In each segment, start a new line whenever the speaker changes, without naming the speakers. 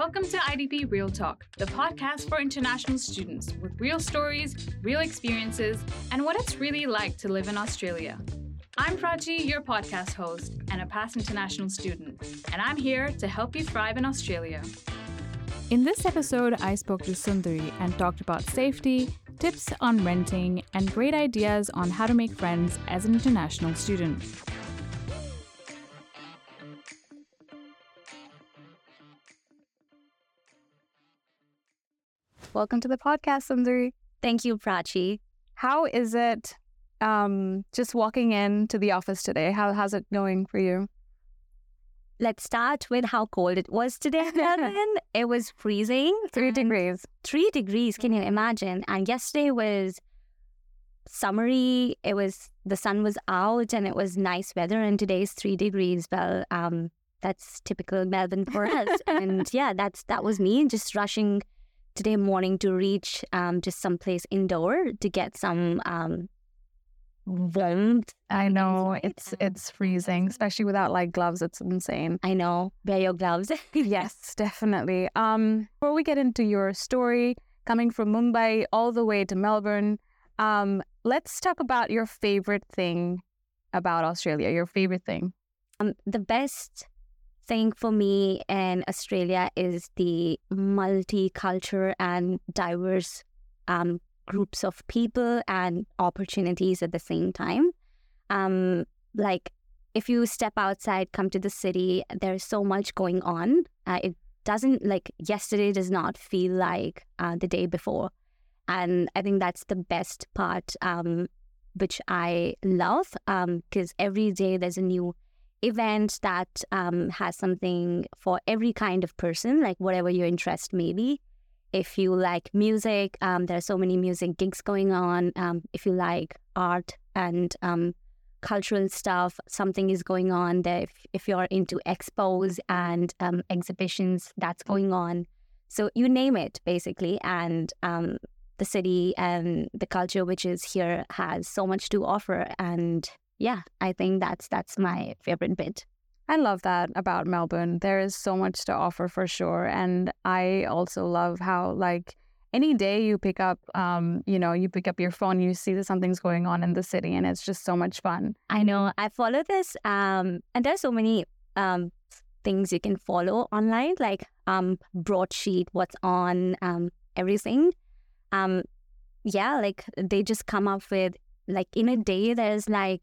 Welcome to IDP Real Talk, the podcast for international students with real stories, real experiences, and what it's really like to live in Australia. I'm Prachi, your podcast host and a past international student, and I'm here to help you thrive in Australia. In this episode, I spoke to Sundari and talked about safety, tips on renting, and great ideas on how to make friends as an international student. Welcome to the podcast, Sundari.
Thank you, Prachi.
How is it um, just walking into the office today? How, how's it going for you?
Let's start with how cold it was today, Melbourne. it was freezing.
Three degrees.
Three degrees, can you imagine? And yesterday was summery. It was, the sun was out and it was nice weather. And today's three degrees. Well, um, that's typical Melbourne for us. and yeah, that's, that was me just rushing today morning to reach um, just someplace indoor to get some um, warmth.
I know it's it's freezing, especially without like gloves. It's insane.
I know. Wear your gloves.
yes, definitely. Um, before we get into your story, coming from Mumbai all the way to Melbourne, um, let's talk about your favorite thing about Australia. Your favorite thing.
Um, the best thing for me in Australia is the multicultural and diverse um, groups of people and opportunities at the same time. Um, like if you step outside, come to the city, there's so much going on. Uh, it doesn't like yesterday does not feel like uh, the day before, and I think that's the best part, um, which I love because um, every day there's a new event that um, has something for every kind of person, like whatever your interest may be. If you like music, um, there are so many music gigs going on. Um, if you like art and um, cultural stuff, something is going on there. If, if you're into expos and um, exhibitions, that's going on. So you name it, basically. And um, the city and the culture which is here has so much to offer. And yeah, I think that's that's my favorite bit.
I love that about Melbourne. There is so much to offer for sure, and I also love how like any day you pick up, um, you know, you pick up your phone, you see that something's going on in the city, and it's just so much fun.
I know. I follow this, um, and there's so many um, things you can follow online, like um, broadsheet, what's on, um, everything. Um, yeah, like they just come up with like in a day, there's like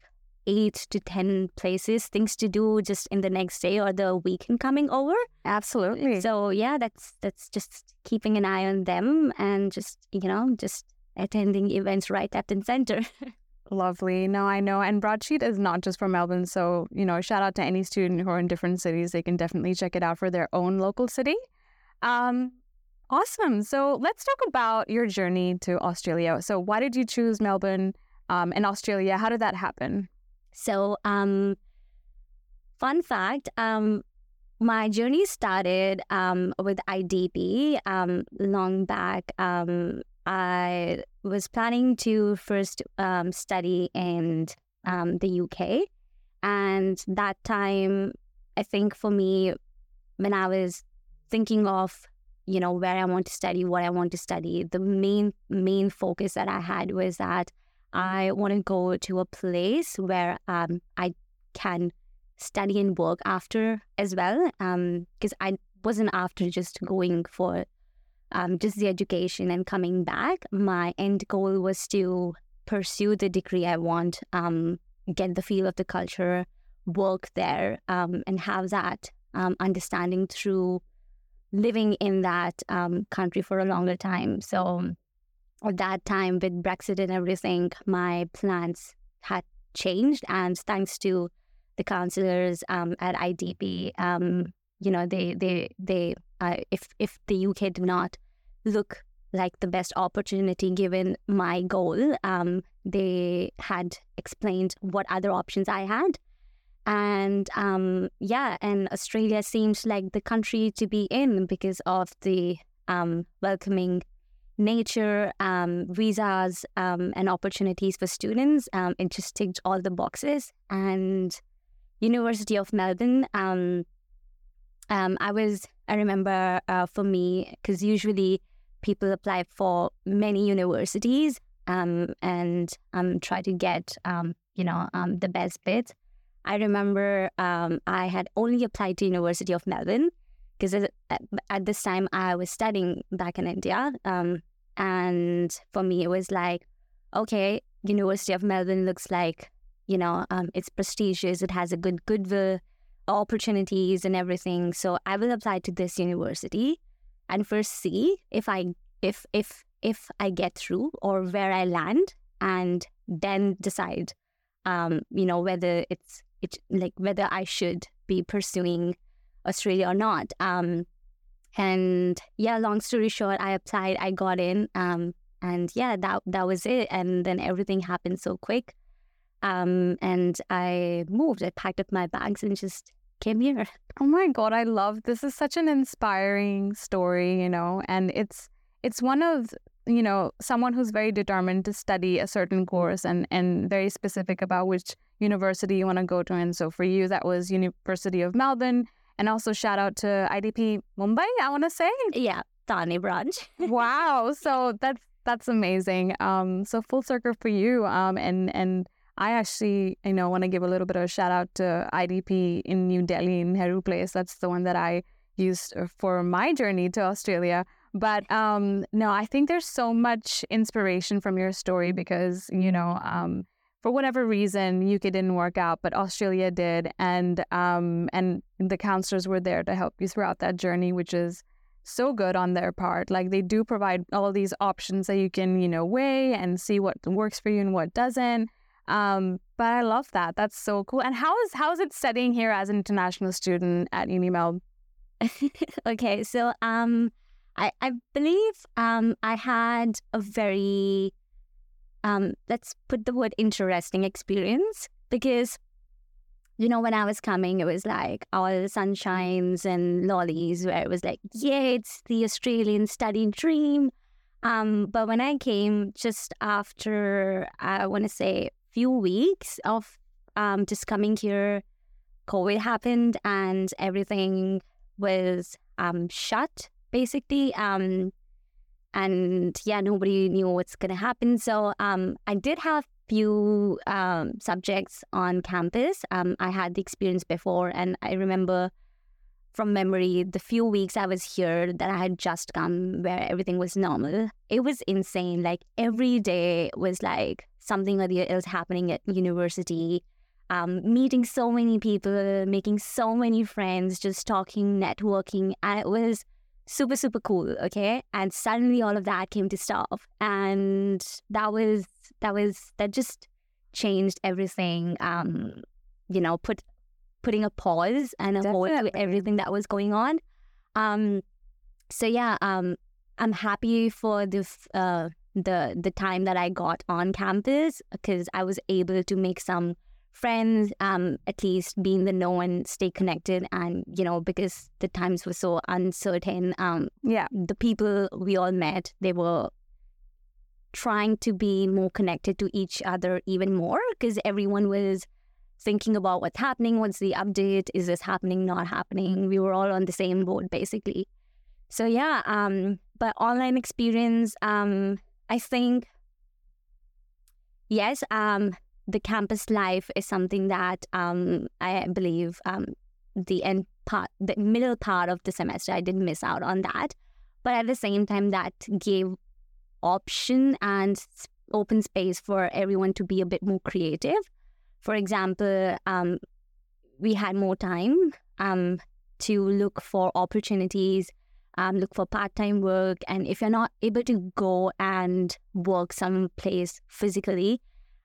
eight to 10 places, things to do just in the next day or the weekend coming over.
Absolutely.
So, yeah, that's that's just keeping an eye on them and just, you know, just attending events right at the center.
Lovely. No, I know. And Broadsheet is not just for Melbourne. So, you know, shout out to any student who are in different cities. They can definitely check it out for their own local city. Um, awesome. So, let's talk about your journey to Australia. So, why did you choose Melbourne um, and Australia? How did that happen?
So, um, fun fact, um, my journey started um, with IDP um, long back. Um, I was planning to first um, study in um, the UK. And that time, I think for me, when I was thinking of, you know, where I want to study, what I want to study, the main main focus that I had was that I want to go to a place where um, I can study and work after as well. Because um, I wasn't after just going for um, just the education and coming back. My end goal was to pursue the degree I want, um, get the feel of the culture, work there, um, and have that um, understanding through living in that country for a longer time. So at that time with Brexit and everything, my plans had changed. And thanks to the counselors um, at IDP, um, you know, they they they uh, if if the UK did not look like the best opportunity given my goal, um, they had explained what other options I had. And um, yeah, and Australia seems like the country to be in because of the um, welcoming nature, um, visas, um, and opportunities for students. Um, it just ticked all the boxes. And University of Melbourne, um, um, I was, I remember uh, for me, because usually people apply for many universities um, and try to get, you know, the best bit. I remember I had only applied to University of Melbourne because at, this time I was studying back in India. Um, and for me, it was like, okay, University of Melbourne looks like, you know, um, it's prestigious. It has a good goodwill, opportunities, and everything. So I will apply to this university, and first see if I if if if I get through or where I land, and then decide, um, you know, whether it's it's like whether I should be pursuing Australia or not. Um, and yeah, long story short, I applied, I got in, um, and yeah, that that was it. And then everything happened so quick. Um, and I moved. I packed up my bags and just came here.
Oh my god, I love this. Is such an inspiring story, you know, and it's it's one of you know someone who's very determined to study a certain course and and very specific about which university you want to go to. And so for you, that was University of Melbourne. And also shout out to IDP Mumbai, I want to say.
Yeah, Thane branch.
wow. So that's that's amazing. Um, so full circle for you. Um, and and I actually, you know, want to give a little bit of a shout out to IDP in New Delhi in Nehru Place. That's the one that I used for my journey to Australia. But um, no, I think there's so much inspiration from your story because you know um, for whatever reason, UK didn't work out, but Australia did, and um, and the counselors were there to help you throughout that journey, which is so good on their part. Like they do provide all these options that you can, you know, weigh and see what works for you and what doesn't. Um, but I love that. That's so cool. And how is how is it studying here as an international student at UniMelb?
okay, so um, I I believe um I had a very um, let's put the word interesting experience because you know when i was coming it was like all the sunshines and lollies where it was like yeah it's the australian study dream. Um, but when i came just after i want to say a few weeks of um, just coming here covid happened and everything was um, shut basically. Um, and yeah, nobody knew what's going to happen. So um, I did have few um, subjects on campus. Um, I had the experience before, and I remember from memory the few weeks I was here that I had just come where everything was normal. It was insane. Like every day was like something or the else happening at university. Um, meeting so many people, making so many friends, just talking, networking, and it was super super cool okay? And suddenly all of that came to stop and that was that was that just changed everything um you know put putting a pause and a hold to everything that was going on. Um so yeah um i'm happy for the uh the the time that i got on campus because i was able to make some friends, um, at least being the known, stay connected. And, you know, because the times were so uncertain, um,
yeah,
the people we all met, they were trying to be more connected to each other even more because everyone was thinking about what's happening, what's the update, is this happening, not happening. We were all on the same boat basically. So yeah, um, but online experience, um, I think yes, um, the campus life is something that um, I believe um, the end part, the middle part of the semester, I didn't miss out on that. But at the same time, that gave option and open space for everyone to be a bit more creative. For example, um, we had more time um, to look for opportunities, um, look for part time work. And if you're not able to go and work someplace physically,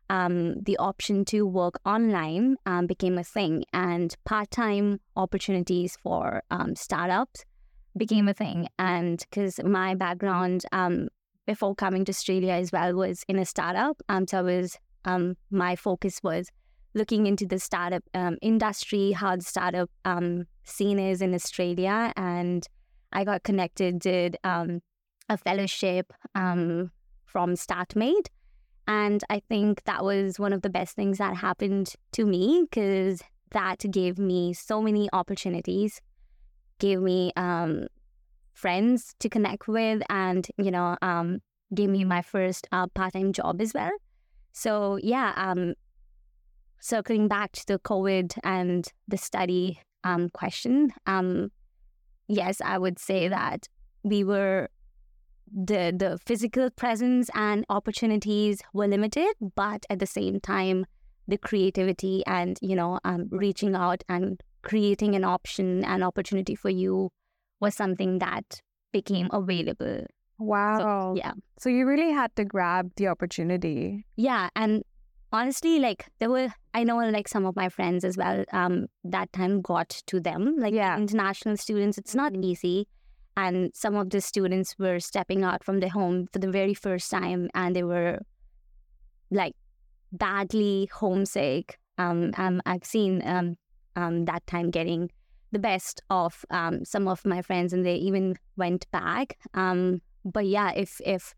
um, the option to work online um, became a thing, and part time opportunities for um, startups became a thing. And because my background um, before coming to Australia as well was in a startup, um, so I was um, my focus was looking into the startup industry, how the startup scene is in Australia, and I got connected, did a fellowship from StartMate and I think that was one of the best things that happened to me because that gave me so many opportunities gave me um, friends to connect with, and you know, um, gave me my first uh, part-time job as well. So yeah, um, circling back to the COVID and the study um, question, um, yes, I would say that we were the the physical presence and opportunities were limited, but at the same time, the creativity and you know um, reaching out and creating an option and opportunity for you was something that became available.
Wow.
So, yeah.
So you really had to grab the opportunity.
Yeah, and honestly, like there were, I know like some of my friends as well. Um, that time got to them, like
Yeah.
international students. It's not easy, and some of the students were stepping out from their home for the very first time, and they were like badly homesick. Um, um I've seen um, um that time getting the best of um some of my friends, and they even went back. Um, but yeah, if if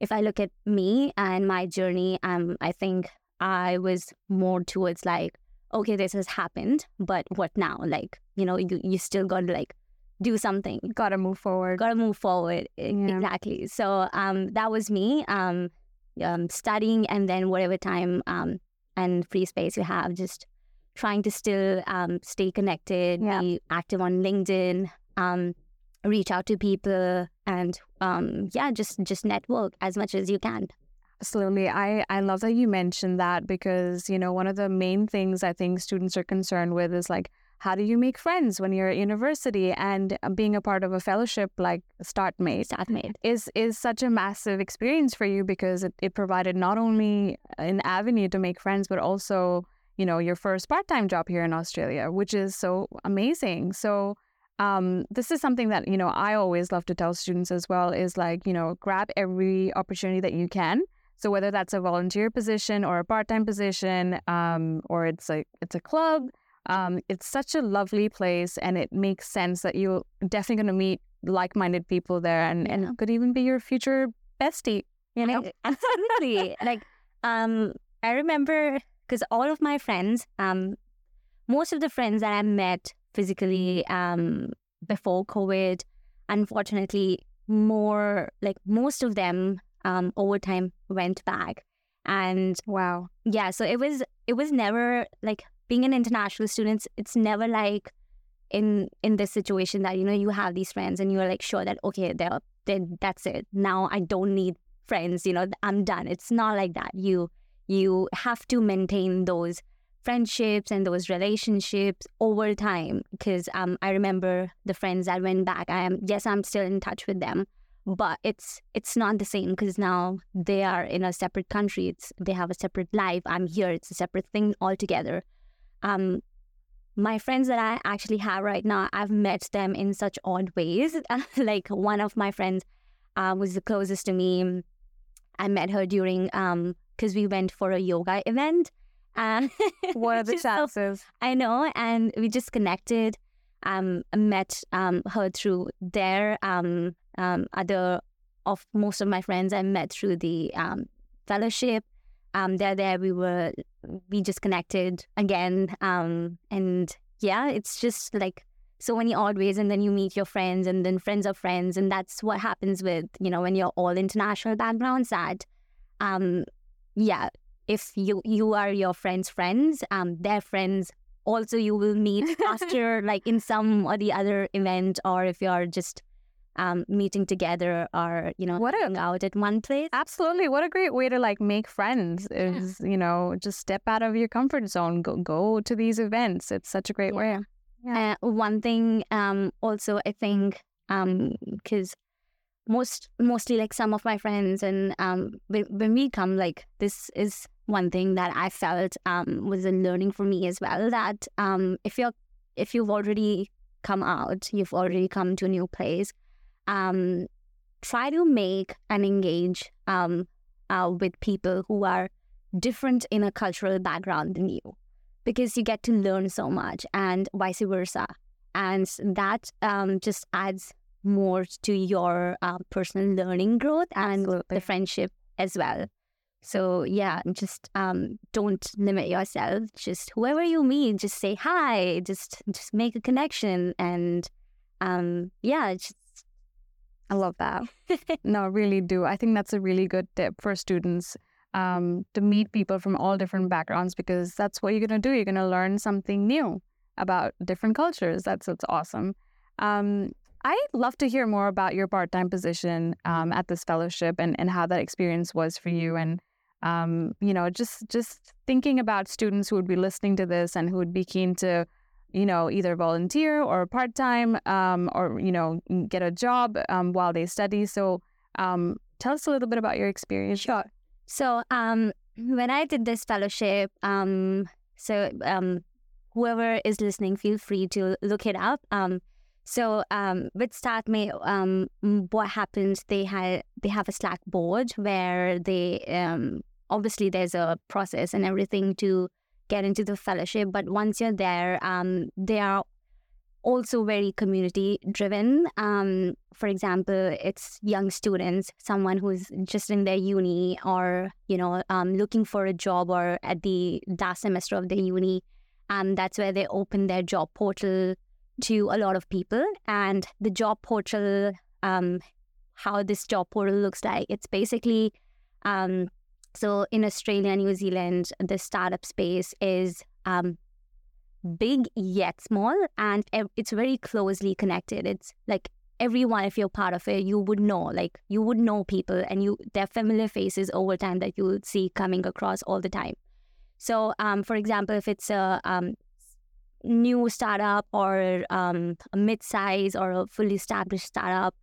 if I look at me and my journey, um, I think I was more towards like, okay, this has happened, but what now? Like, you know, you you still got like do something.
Got to move forward.
Got to move forward.
Yeah.
Exactly. So um, that was me. Um, um, studying and then whatever time um and free space you have, just trying to still um stay connected,
Yeah.
be active on LinkedIn, um, reach out to people, and um, yeah, just just network as much as you can.
Absolutely. I, I love that you mentioned that because, you know, one of the main things I think students are concerned with is like, how do you make friends when you're at university? And uh, being a part of a fellowship like StartMate
Start made.
is is such a massive experience for you because it, it provided not only an avenue to make friends, but also, you know, your first part-time job here in Australia, which is so amazing. So um, this is something that, you know, I always love to tell students as well is like, you know, grab every opportunity that you can. So whether that's a volunteer position or a part-time position, um, or it's a it's a club, um, it's such a lovely place, and it makes sense that you're definitely going to meet like-minded people there, and,
Yeah.
and could even be your future bestie. You know,
absolutely. like, um, I remember because all of my friends, um, most of the friends that I met physically, um, before COVID, unfortunately, more like most of them, um, over time went back, and
wow,
yeah, so it was it was never like being an international student. It's never like in in this situation that you know you have these friends and you're like sure that okay they're then that's it now I don't need friends you know I'm done. It's not like that. You you have to maintain those friendships and those relationships over time because um I remember the friends that went back. I am yes I'm still in touch with them but it's it's not the same because now they are in a separate country it's they have a separate life i'm here it's a separate thing altogether um my friends that i actually have right now i've met them in such odd ways like one of my friends uh, was the closest to me i met her during um because we went for a yoga event and
what are the
is so
chances?
I know, and we just connected. Um, met um her through there. Um, um, other of most of my friends I met through the um fellowship. Um, there, there we were. We just connected again. Um, and yeah, it's just like so many odd ways, and then you meet your friends, and then friends of friends, and that's what happens with you know when you're all international backgrounds. That, um, yeah, if you you are your friends' friends, um, their friends also you will meet after like in some or the other event, or if you're just um meeting together or you know
What a-
hanging out at one place.
Absolutely. What a great way to like make friends is, you know, just step out of your comfort zone. Go go to these events. It's such a great way.
Uh, one thing um also I think um because most mostly like some of my friends and um when, when we come like this is one thing that I felt um was a learning for me as well that um if you're if you've already come out you've already come to a new place um try to make and engage um uh, with people who are different in a cultural background than you because you get to learn so much and vice versa. And that um, just adds more to your uh, personal learning growth and
Absolutely.
the friendship as well. So yeah just um, don't limit yourself. Just whoever you meet just say hi just just make a connection and um, yeah, just
I love that. no, I really do. I think that's a really good tip for students um, to meet people from all different backgrounds because that's what you're going to do. You're going to learn something new about different cultures. That's what's awesome. Um, I'd love to hear more about your part time position um, at this fellowship and, and how that experience was for you. And, um, you know, just, just thinking about students who would be listening to this and who would be keen to you know, either volunteer or part time um, or, you know, get a job um, while they study. So um, tell us a little bit about your experience.
Sure. So um, when I did this fellowship, um, so um, whoever is listening, feel free to look it up. So with StartMate, um, what happens? They had they have a Slack board where they obviously there's a process and everything to get into the fellowship. But once you're there, um, they are also very community driven. Um, for example, it's young students, someone who's just in their uni or, you know, um, looking for a job or at the last semester of their uni. And that's where they open their job portal to a lot of people. And the job portal, um, how this job portal looks like, it's basically um, so in Australia, New Zealand, the startup space is um, big yet small, and it's very closely connected. It's like everyone, if you're part of it, you would know, like you would know people, and you they're familiar faces over time that you would see coming across all the time. So, um, for example, if it's a um, new startup or um, a mid-size or a fully established startup,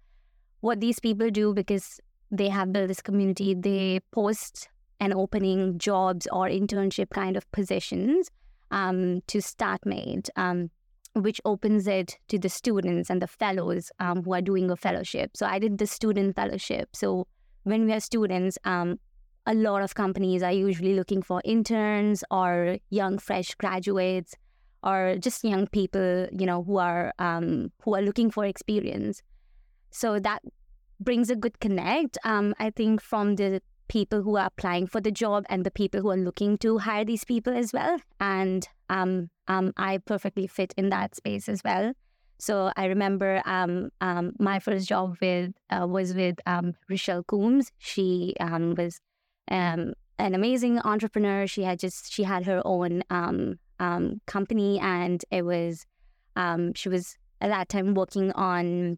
what these people do because they have built this community, they post and opening jobs or internship kind of positions um, to StartMate, um, which opens it to the students and the fellows um, who are doing a fellowship. So I did the student fellowship. So when we are students, um, a lot of companies are usually looking for interns or young fresh graduates or just young people, you know, who are um, who are looking for experience. So that brings a good connect. Um, I think from the people who are applying for the job and the people who are looking to hire these people as well. And um, um, I perfectly fit in that space as well. So I remember um, um, my first job with uh, was with um, Rochelle Coombs. She um, was um, an amazing entrepreneur. She had just she had her own um, um, company, and it was um, she was at that time working on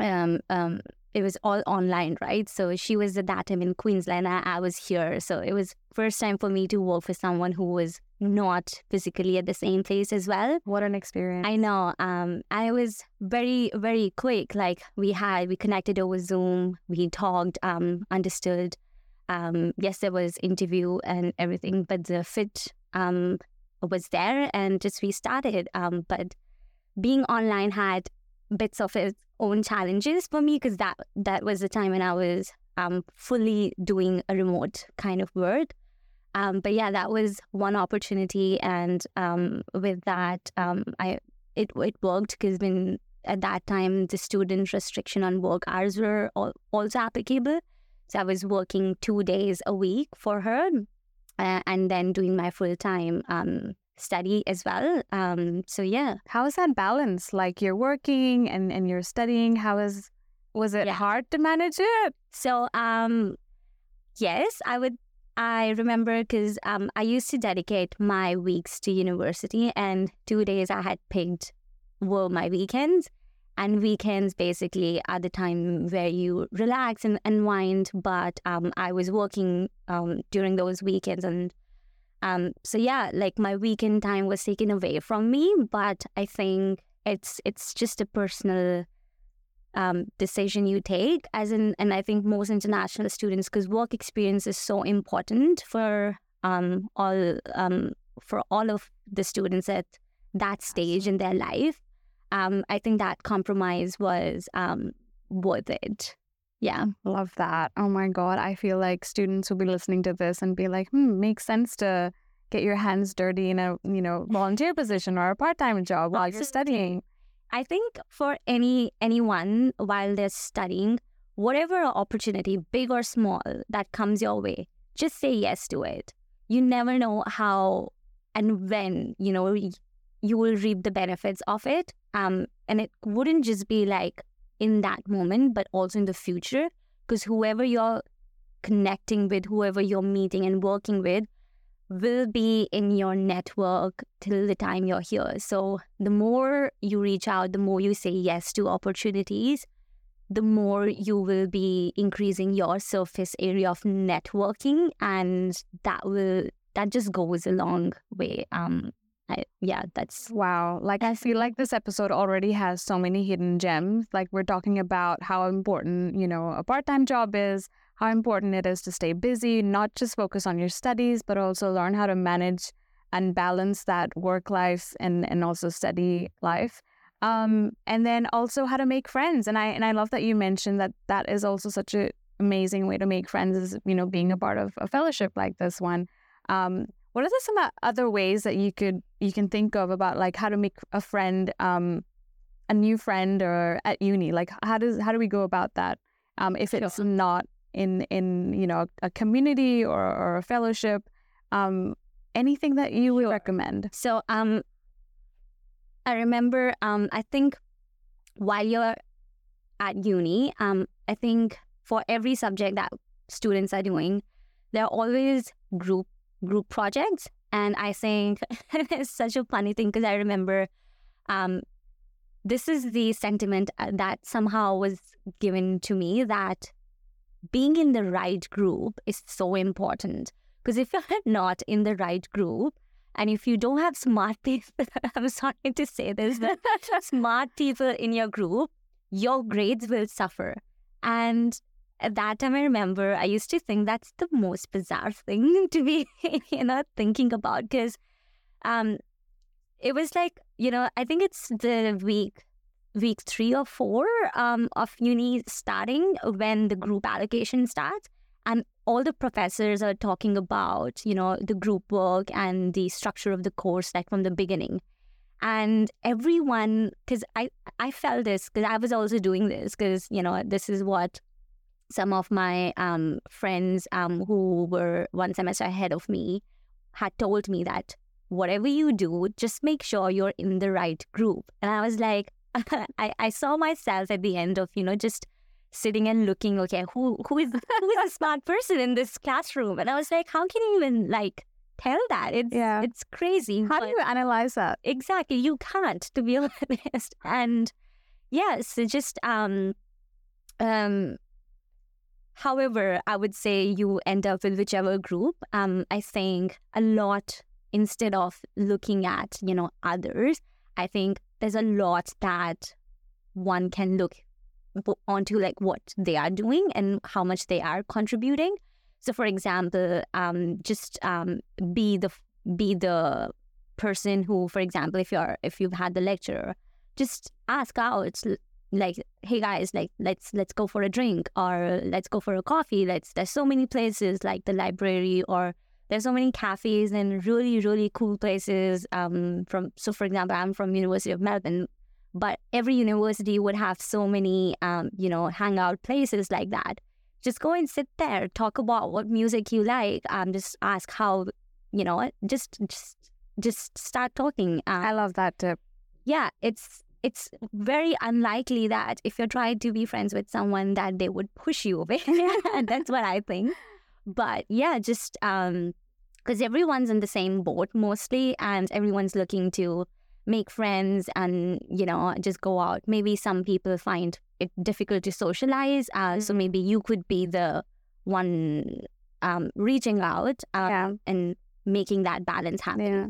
um, um, it was all online, right? So she was at that time in Queensland. I, I was here. So it was first time for me to work for someone who was not physically at the same place as well.
What an experience.
I know. Um, I was very, very quick. Like we had, we connected over Zoom, we talked, um, understood. Um, yes, there was interview and everything, but the fit um, was there and just we started. Um, but being online had bits of its own challenges for me because that that was the time when I was um, fully doing a remote kind of work. Um, but yeah, that was one opportunity, and um, with that, um, I it it worked because when at that time the student restriction on work hours were all, also applicable, so I was working two days a week for her, uh, and then doing my full time um, study as well. Um, so yeah.
How is that balance? Like you're working and, and you're studying. How is was it yeah. hard to manage it?
So um yes, I would I remember because um, I used to dedicate my weeks to university, and two days I had picked were my weekends. And weekends basically are the time where you relax and unwind. But um, I was working um, during those weekends, and um, so yeah, like my weekend time was taken away from me, but I think it's it's just a personal um, decision you take as in and I think most international students because work experience is so important for um, all um, for all of the students at that stage in their life. Um, I think that compromise was um, worth it. Yeah.
Love that. Oh my God. I feel like students will be listening to this and be like, hmm, makes sense to get your hands dirty in a, you know, volunteer position or a part-time job while you're studying.
I think for any anyone while they're studying, whatever opportunity, big or small, that comes your way, just say yes to it. You never know how and when, you know, you will reap the benefits of it. Um, and it wouldn't just be like in that moment, but also in the future. Because whoever you're connecting with, whoever you're meeting and working with, will be in your network till the time you're here. So the more you reach out, the more you say yes to opportunities, the more you will be increasing your surface area of networking and that will that just goes a long way. Um I, yeah, that's
wow. Like I feel like this episode already has so many hidden gems. Like we're talking about how important, you know, a part-time job is, how important it is to stay busy, not just focus on your studies, but also learn how to manage and balance that work life and, and also study life. Um, and then also how to make friends. And I and I love that you mentioned that that is also such an amazing way to make friends is you know being a part of a fellowship like this one. Um, what are some other ways that you could you can think of about like how to make a friend, um, a new friend, or at uni? Like how does how do we go about that? Um, if it's sure. not in in you know a community or, or a fellowship, um, anything that you would recommend?
So um, I remember um, I think while you're at uni, um, I think for every subject that students are doing, there are always group group projects. And I think it's such a funny thing because I remember um, this is the sentiment uh, that somehow was given to me that being in the right group is so important. Because if you're not in the right group, and if you don't have smart people, I'm sorry to say this, but smart people in your group, your grades will suffer. And at that time, I remember I used to think that's the most bizarre thing to be, you know, thinking about because um, it was like, you know, I think it's the week week three or four um, of uni starting when the group allocation starts and all the professors are talking about you know the group work and the structure of the course like from the beginning. And everyone because i i felt this because i was also doing this because you know this is what some of my um, friends um, who were one semester ahead of me had told me that whatever you do, just make sure you're in the right group. And I was like, I, I saw myself at the end of, you know, just sitting and looking, okay, who who is who is a smart person in this classroom? And I was like, how can you even like tell that? It's yeah. it's crazy.
How do you analyze that?
Exactly. You can't, to be honest. And yes, yeah, so just um um However, I would say you end up with whichever group. Um, I think a lot instead of looking at you know others. I think there's a lot that one can look onto like what they are doing and how much they are contributing. So, for example, um, just um, be the be the person who, for example, if you're if you've had the lecture, just ask out like hey guys like let's let's go for a drink or let's go for a coffee. Let's there's so many places like the library or there's so many cafes and really really cool places um from so for example i'm from university of melbourne but every university would have so many um you know hangout places like that. Just go and sit there talk about what music you like um just ask how you know just just just start talking
um, i love that tip.
Yeah it's it's very unlikely that if you're trying to be friends with someone that they would push you away. That's what I think. But yeah, just um because everyone's in the same boat mostly and everyone's looking to make friends and you know just go out maybe some people find it difficult to socialize uh, so mm-hmm. maybe you could be the one um, reaching out uh, yeah. and making that balance happen yeah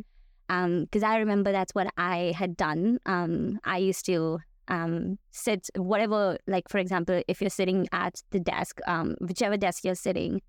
because um, I remember that's what I had done. Um, I used to um, sit whatever, like for example, if you're sitting at the desk, um, whichever desk you're sitting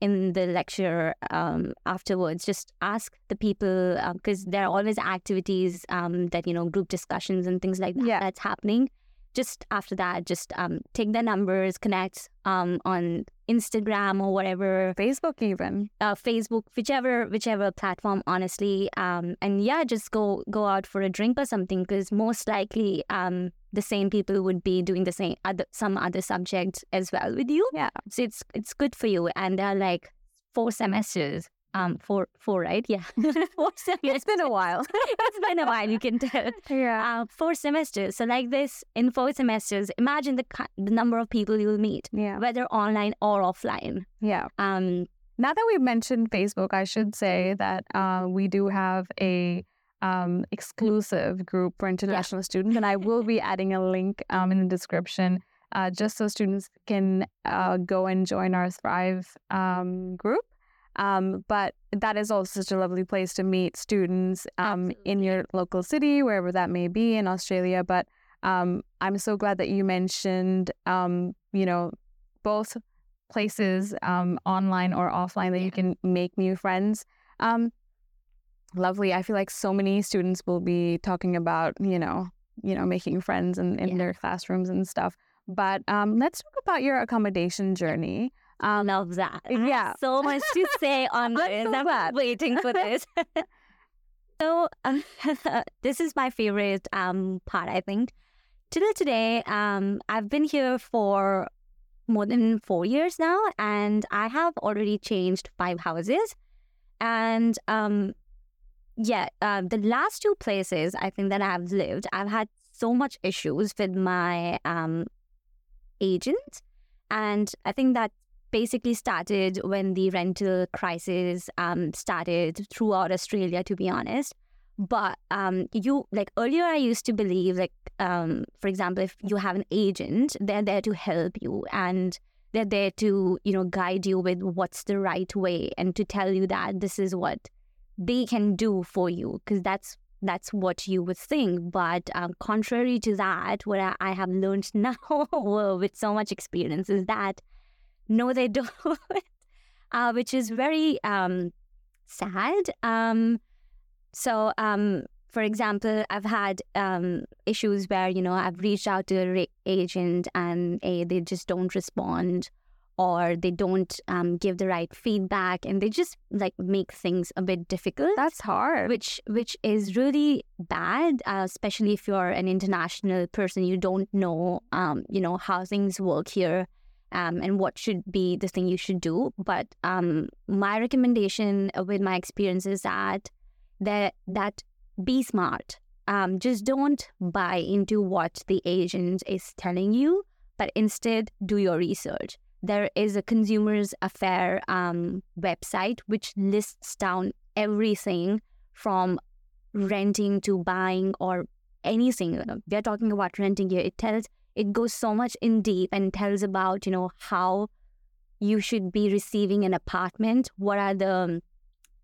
in the lecture um, afterwards, just ask the people because uh, there are always activities um, that you know, group discussions and things like that yeah. that's happening just after that, just um, take their numbers, connect um, on Instagram or whatever,
Facebook even,
uh, Facebook, whichever whichever platform, honestly. Um, and yeah, just go go out for a drink or something because most likely um, the same people would be doing the same other some other subjects as well with you.
Yeah,
so it's it's good for you. And there are like four semesters um four four right yeah four semesters.
It's been a while.
it's been a while you can tell
yeah.
uh, four semesters so like this in four semesters imagine the the number of people you'll meet
Yeah.
whether online or offline
Yeah.
um
Now that we've mentioned Facebook, I should say that uh, we do have a um, exclusive group for international students, and I will be adding a link um, in the description uh, just so students can uh, go and join our Thrive um, group. Um, but that is also such a lovely place to meet students um, in your local city, wherever that may be in Australia. But um, I'm so glad that you mentioned, um, you know, both places um, online or offline that you can make new friends. Um, lovely. I feel like so many students will be talking about, you know, you know, making friends in, in
Yeah.
their classrooms and stuff. But um, let's talk about your accommodation journey. Um,
love that.
Yeah.
so much to say on
I'm
this.
so
i'm waiting for this. So um, this is my favorite um part i think. Till today um i've been here for more than four years now and i have already changed five houses. And um yeah uh, the last two places i think that i've lived i've had so much issues with my um agent. And i think that basically started when the rental crisis um started throughout australia to be honest. But um you like earlier i used to believe like um for example if you have an agent they're there to help you and they're there to you know guide you with what's the right way and to tell you that this is what they can do for you because that's that's what you would think. But um, contrary to that what I, I have learned now with so much experience is that no they don't. Uh, which is very um, sad um, so um, for example i've had um, issues where you know i've reached out to a agent and a they just don't respond or they don't um, give the right feedback and they just like make things a bit difficult.
That's hard.
which which is really bad uh, especially if you're an international person you don't know um, you know how things work here um, and what should be the thing you should do. But um, my recommendation with my experience is that that that be smart. Um, just don't buy into what the agent is telling you but instead do your research. There is a consumers affair um, website which lists down everything from renting to buying or anything. We're talking about renting here. It tells it goes so much in deep and tells about you know how you should be receiving an apartment what are the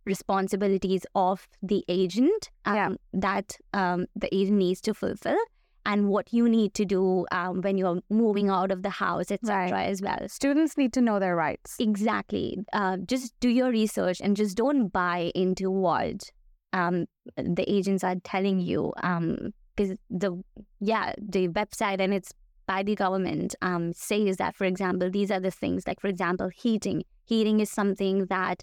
responsibilities of the agent um,
Yeah.
that um, the agent needs to fulfill and what you need to do um, when you're moving out of the house etc
Right.
as well
Students need to know their rights.
Exactly. Uh, just do your research and just don't buy into what um, the agents are telling you. Because the yeah, the website and it's by the government um, says that, for example, these are the things like, for example, heating. Heating is something that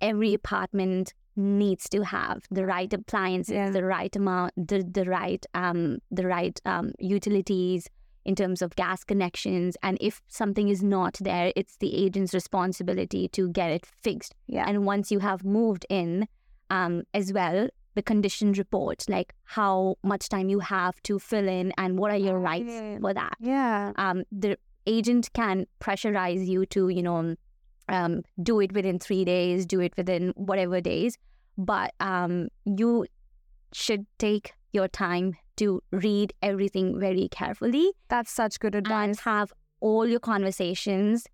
every apartment needs to have the right appliances,
Yeah.
the right amount, the the right um, the right um, utilities in terms of gas connections. And if something is not there, it's the agent's responsibility to get it fixed.
Yeah.
And once you have moved in, um, as well, the condition report, like how much time you have to fill in and what are your rights
Right.
for that.
Yeah.
Um, the agent can pressurize you to, you know, um, do it within three days, do it within whatever days, but um, you should take your time to read everything very carefully
That's such good
and
advice.
have all your conversations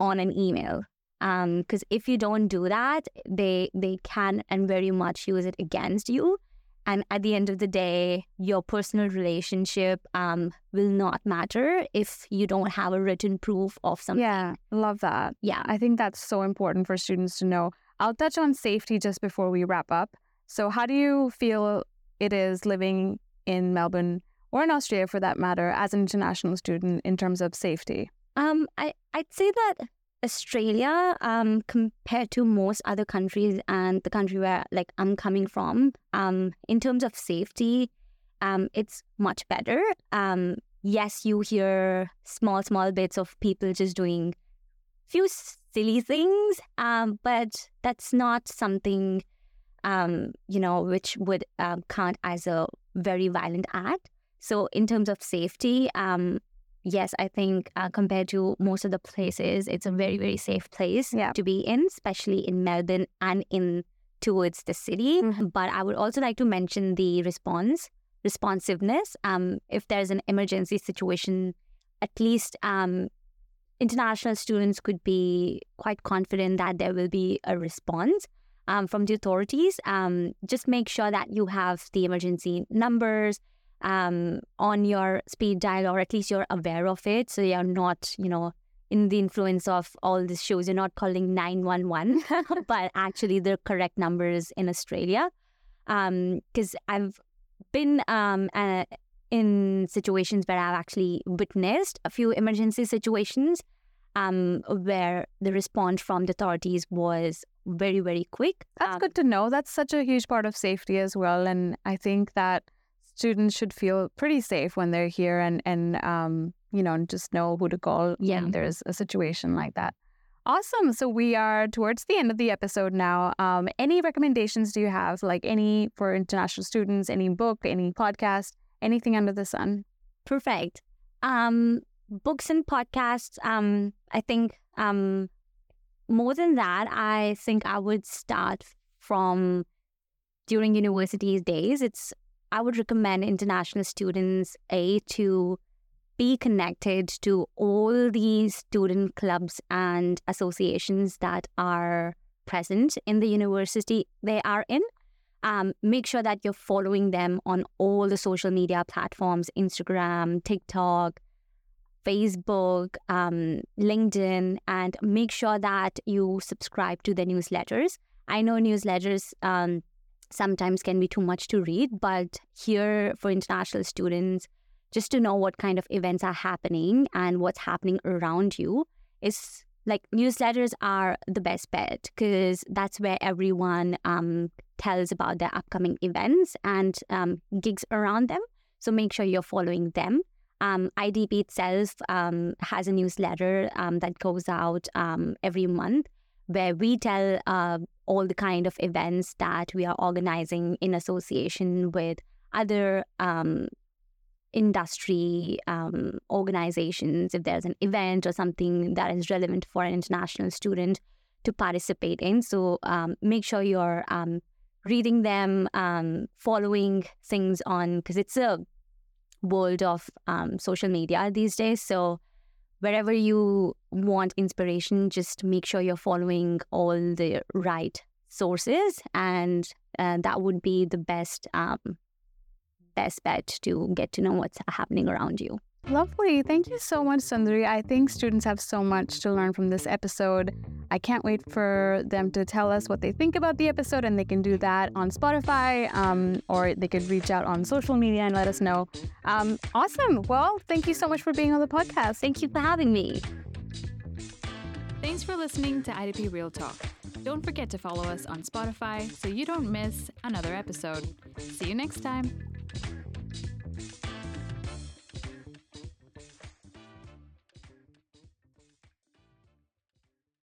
on an email. Because if you don't do that, they they can and very much use it against you. And at the end of the day, your personal relationship um, will not matter if you don't have a written proof of something.
Yeah, love that.
Yeah.
I think that's so important for students to know. I'll touch on safety just before we wrap up. So, how do you feel it is living in Melbourne or in Australia for that matter as an international student in terms of safety?
Um, I I'd say that Australia, um, compared to most other countries and the country where like I'm coming from, um, in terms of safety, um, it's much better. Um, yes, you hear small small bits of people just doing few silly things, um, but that's not something, um, you know, which would um, count as a very violent act. So, in terms of safety, um, yes, I think uh, compared to most of the places, it's a very, very safe place
Yeah.
to be in, especially in Melbourne and in towards the city.
Mhm.
But I would also like to mention the response, responsiveness. Um, if there's an emergency situation, at least um, international students could be quite confident that there will be a response um, from the authorities. Um, just make sure that you have the emergency numbers um, on your speed dial, or at least you're aware of it, so you're not, you know, in the influence of all these shows. You're not calling nine one one, but actually the correct numbers in Australia. Because I've been um, uh, in situations where I've actually witnessed a few emergency situations um, where the response from the authorities was very, very quick.
That's
Um,
good to know. That's such a huge part of safety as well. And I think that students should feel pretty safe when they're here and, and um, you know, just know who to call
Yeah.
when there's a situation like that. Awesome. So we are towards the end of the episode now. Um, any recommendations do you have? Like any for international students, any book, any podcast, anything under the sun?
Perfect. Um, books and podcasts. Um, I think um, more than that, I think I would start from during university days. It's I would recommend international students a to be connected to all these student clubs and associations that are present in the university they are in. Um, make sure that you're following them on all the social media platforms Instagram, TikTok, Facebook, um, LinkedIn, and make sure that you subscribe to the newsletters. I know newsletters um, sometimes can be too much to read, but here for international students, just to know what kind of events are happening and what's happening around you is like newsletters are the best bet because that's where everyone um, tells about their upcoming events and um, gigs around them. So make sure you're following them. Um, IDP itself um, has a newsletter um, that goes out um, every month where we tell uh, all the kind of events that we are organizing in association with other um, industry um, organizations. If there's an event or something that is relevant for an international student to participate in, so um, make sure you're um, reading them, um, following things on because it's a world of social media these days. So wherever you want inspiration, just make sure you're following all the right sources, and uh, that would be the best um, best bet to get to know what's happening around you.
Lovely. Thank you so much, Sundari. I think students have so much to learn from this episode. I can't wait for them to tell us what they think about the episode, and they can do that on Spotify um, or they could reach out on social media and let us know. Um, awesome. Well, thank you so much for being on the podcast.
Thank you for having me.
Thanks for listening to IDP Real Talk. Don't forget to follow us on Spotify so you don't miss another episode. See you next time.